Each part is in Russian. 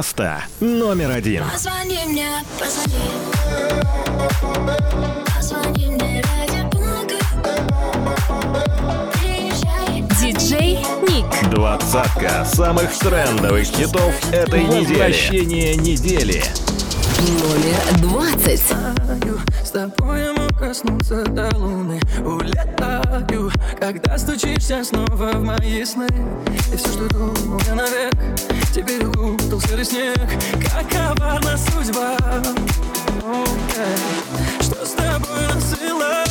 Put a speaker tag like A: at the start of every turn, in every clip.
A: Место номер один.
B: Позвони мне, позвони. Позвони мне ради бога. Приезжай.
C: Диджей Ник.
A: Двадцатка самых трендовых хитов этой недели. Возвращение недели.
C: Номер 20.
D: Улетаю С тобой я мог коснуться до луны. Улетаю, когда стучишься снова в мои сны. И все, что думал я навек Теперь укутал серый снег. Как коварна судьба? Что с тобой насыла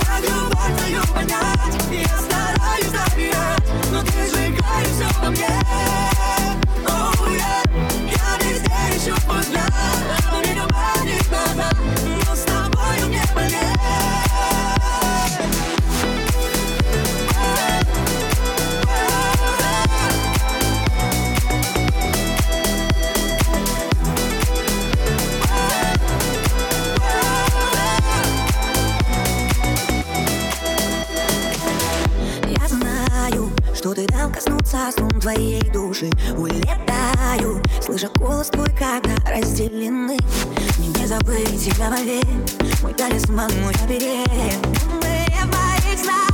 D: Как любовь твою понять? Я стараюсь доверять Но ты сжигаешь все во мне
E: что ты дал коснуться струн твоей души. Улетаю, слыша голос твой, когда разделены. Мне не забыть тебя вовек Мой талисман, мой оберег Мы в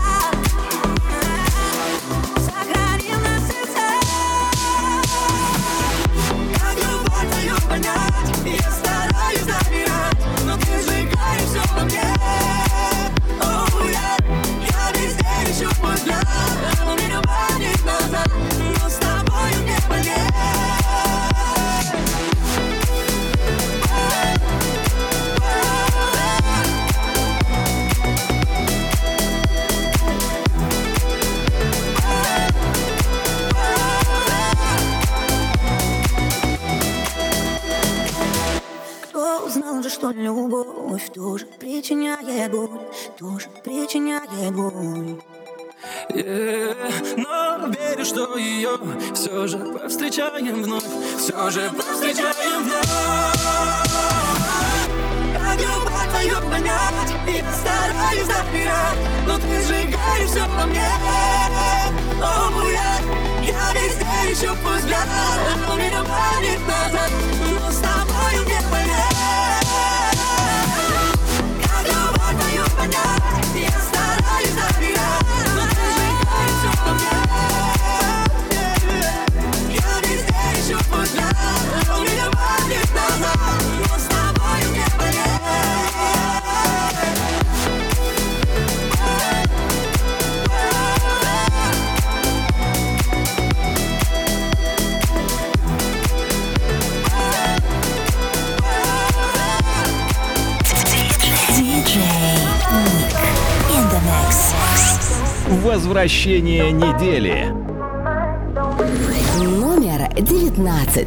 E: что любовь тоже причиняет боль Тоже причиняет боль
D: Yeah, но верю, что ее все же повстречаем вновь, все же повстречаем вновь. Как любовь твою понять, я стараюсь доверять, но ты сжигаешь все во мне. О, yeah, я везде ищу взгляд, но меня манит назад, но любовь
A: Возвращение недели.
C: Номер 19.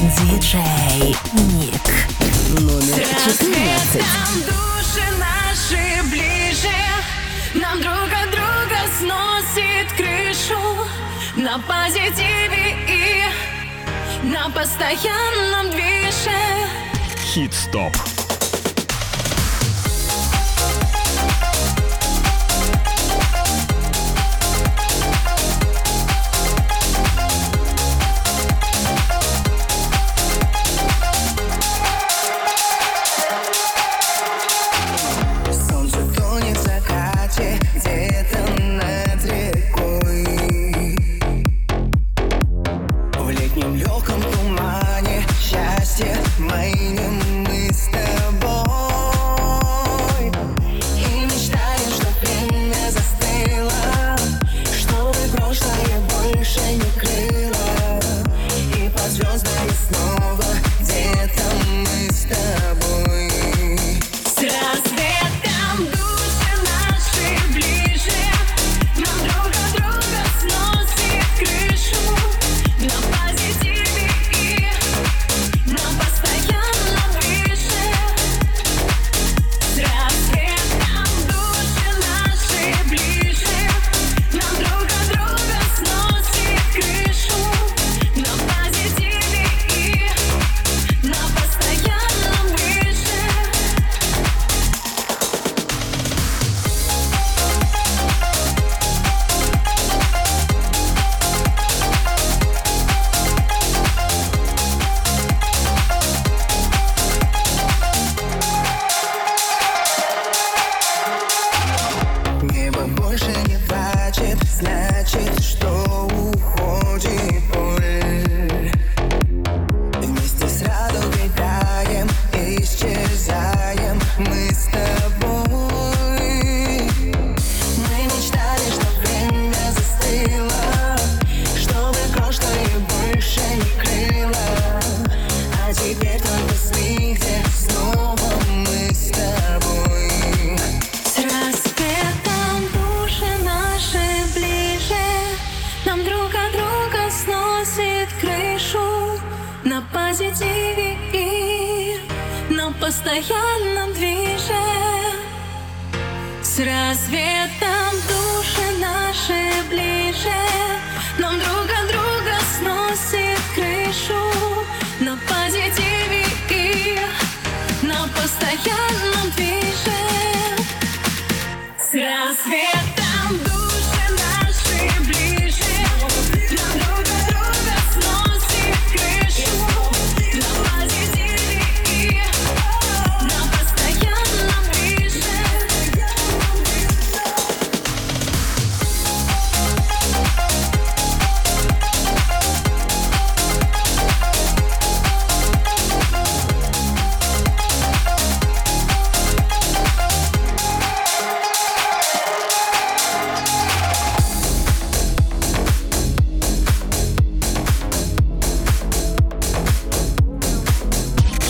F: диджей Ник. Номер 14.
G: Нам души наши ближе, нам друг от друга сносит крышу на позитиве и на постоянном движе.
H: Хит-стоп.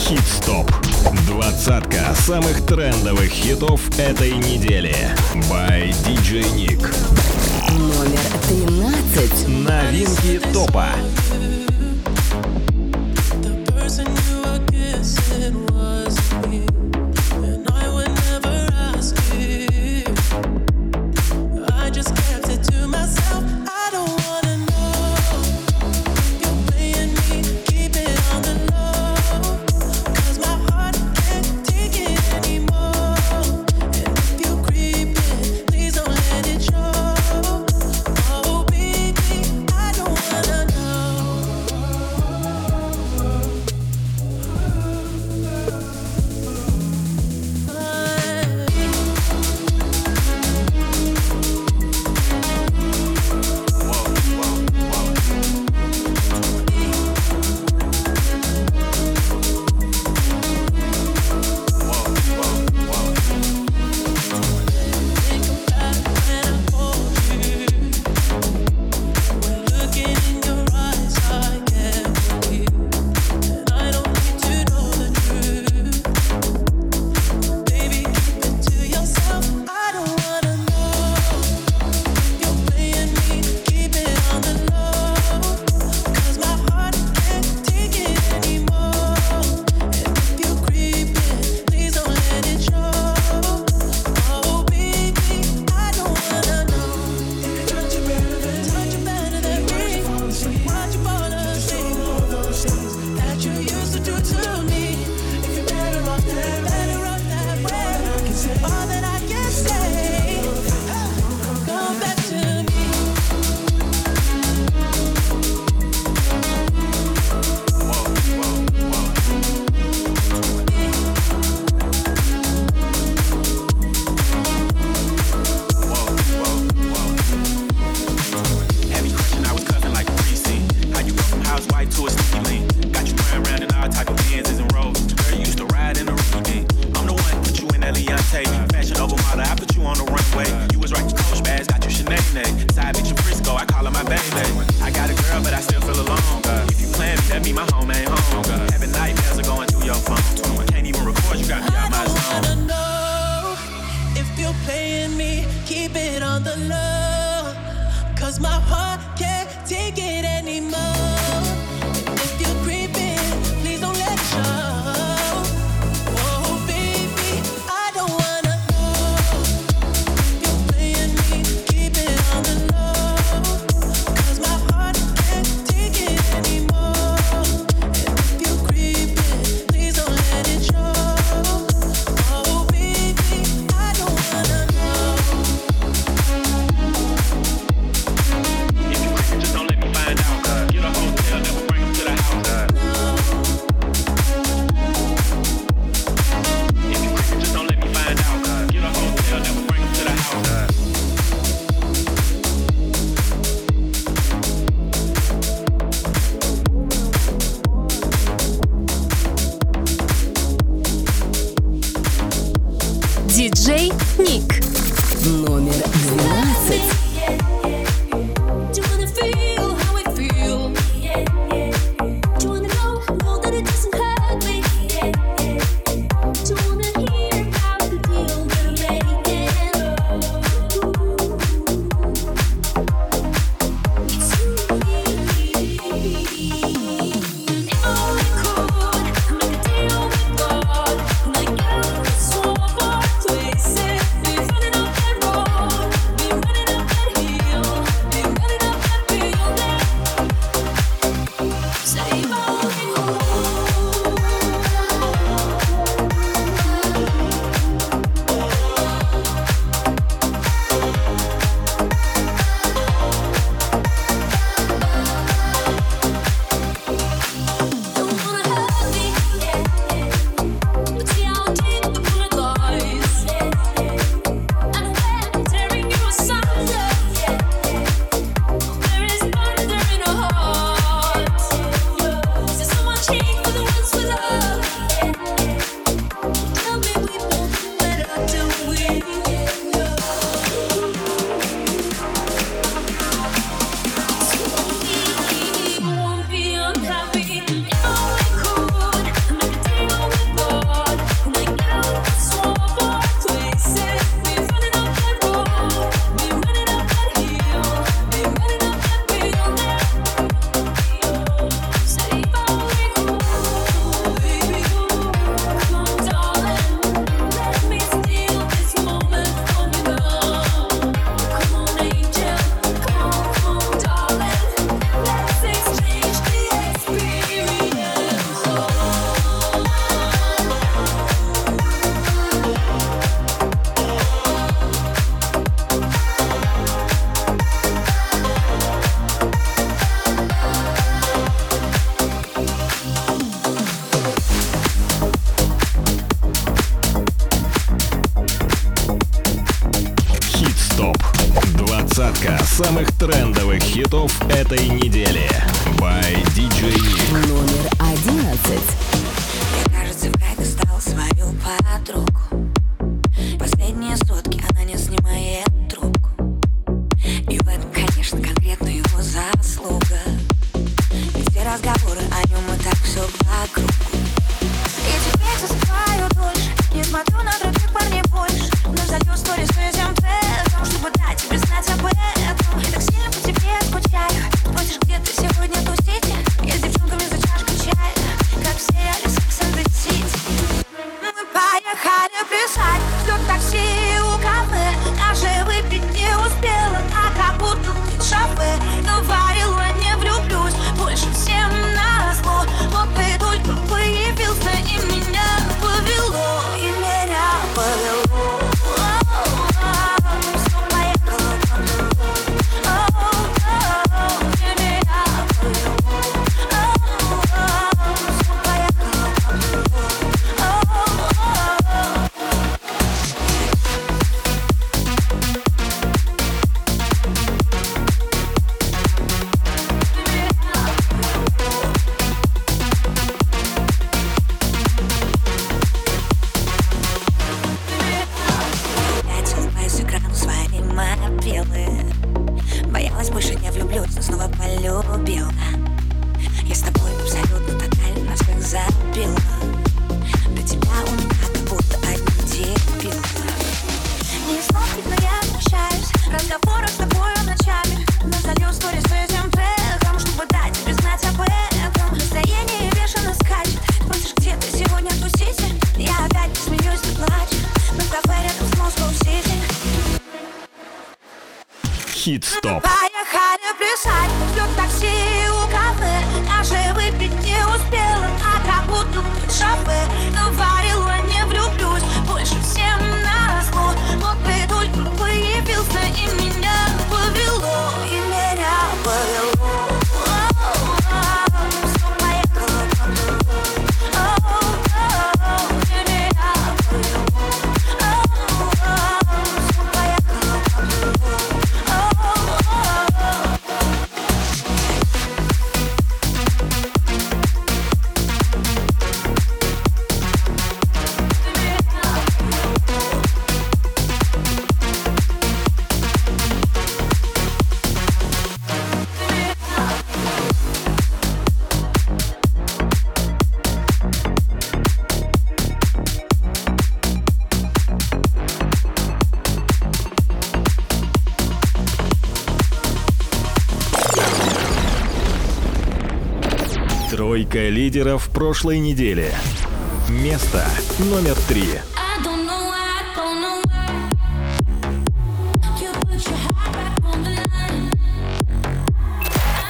D: Хит-стоп. Двадцатка самых трендовых хитов этой недели. By DJ Nick.
C: Номер 13.
D: Новинки топа.
I: do to
C: Диджей Ник. Номер 12.
A: Тройка лидеров прошлой недели. Место номер три.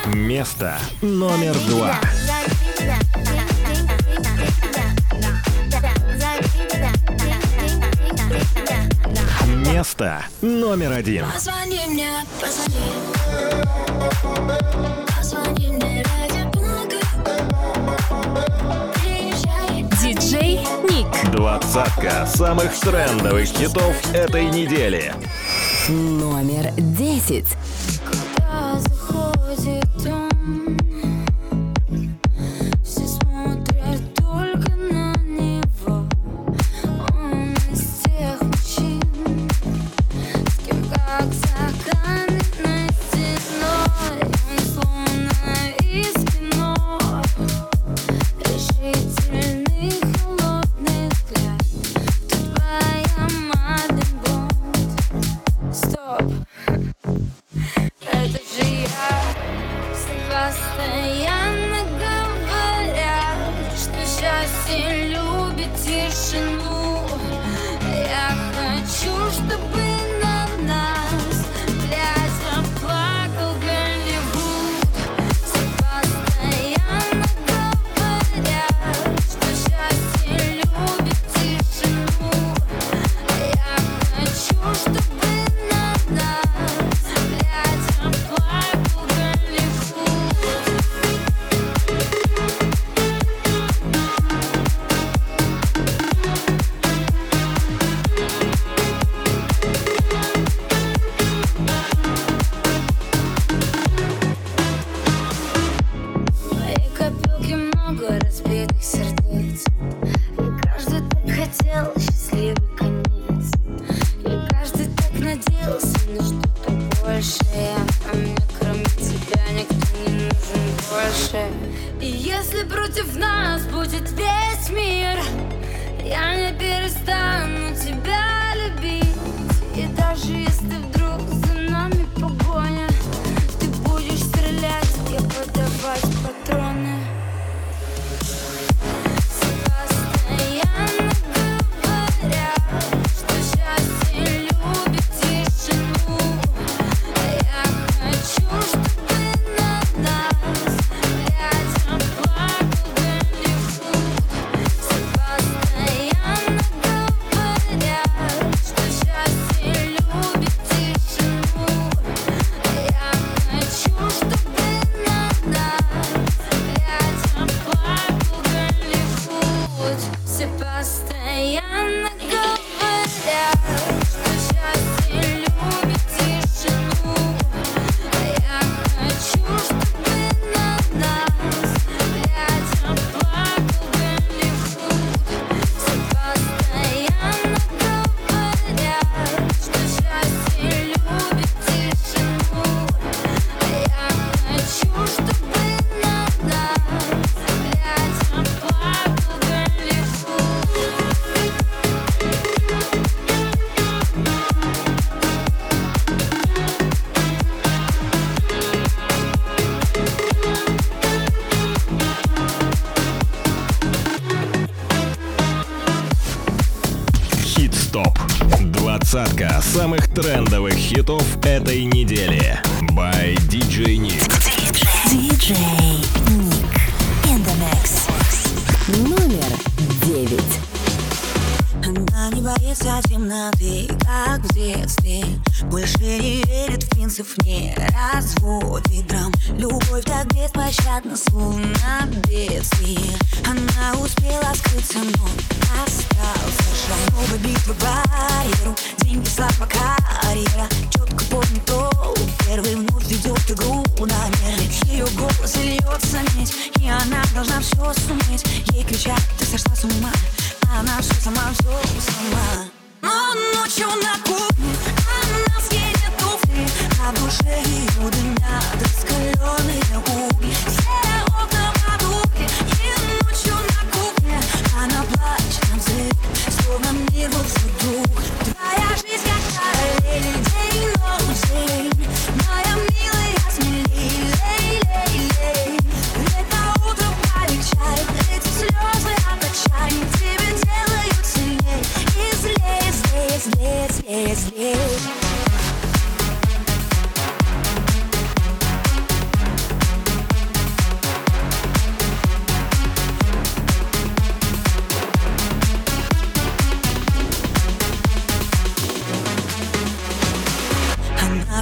A: Место номер два. Место номер один.
B: Позвони мне, позвони.
A: Двадцатка самых трендовых хитов этой недели.
C: Номер десять.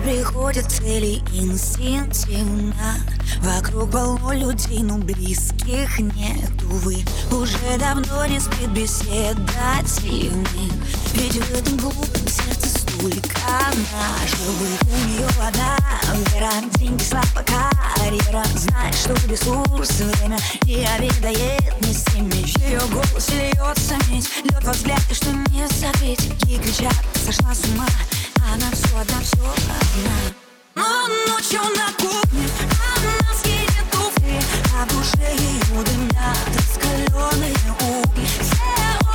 E: приходит цели инстинктивно Вокруг полно людей, но близких нет, увы Уже давно не спит беседа темных Ведь в этом глупости вулкана Чтобы у нее вода Вера, деньги, слава, карьера Знает, что ресурс, время не обедает Не с ними. ее голос льется медь Лед во взгляд, и что не согреть И кричат, сошла с ума Она все одна, все одна. Но ночью на кухне Она скинет туфли А в душе ее дымят раскаленные угли. Все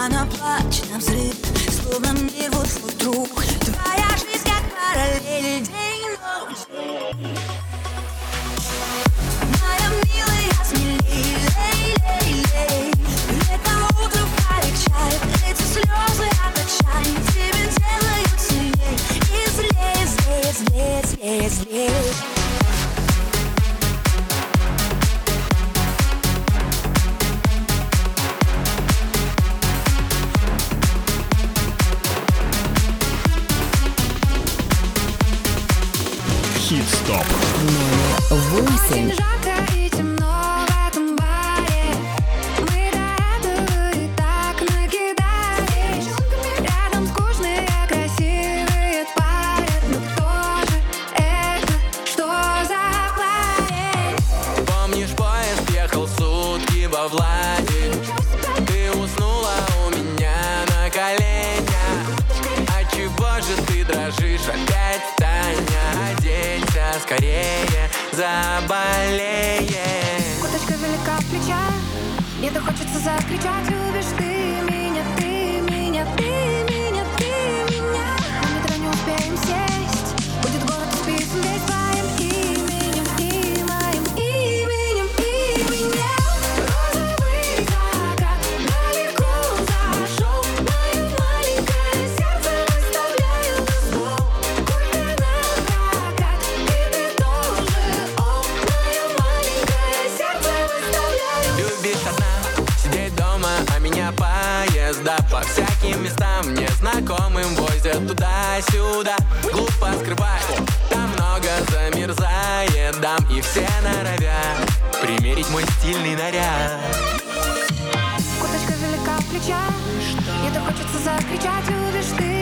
E: Она плачет на взрыв, словно мир вот твой друг. Твоя жизнь как параллель, день ночь. Моя милая, смелей, лей, лей, лей Лето утро полегчает, эти слезы от отчаяния Тебе делают сильней и злей, злей, злей, злей, злей
J: Top. Voicing. скорее заболеет.
E: Куточка велика в плечах, мне-то хочется закричать, любишь ты
J: таким местам Незнакомым возят туда-сюда. Глупо скрывать, там много замерзает дам И все норовят примерить мой стильный наряд.
E: Куточка велика в плечах И так хочется закричать, любишь ты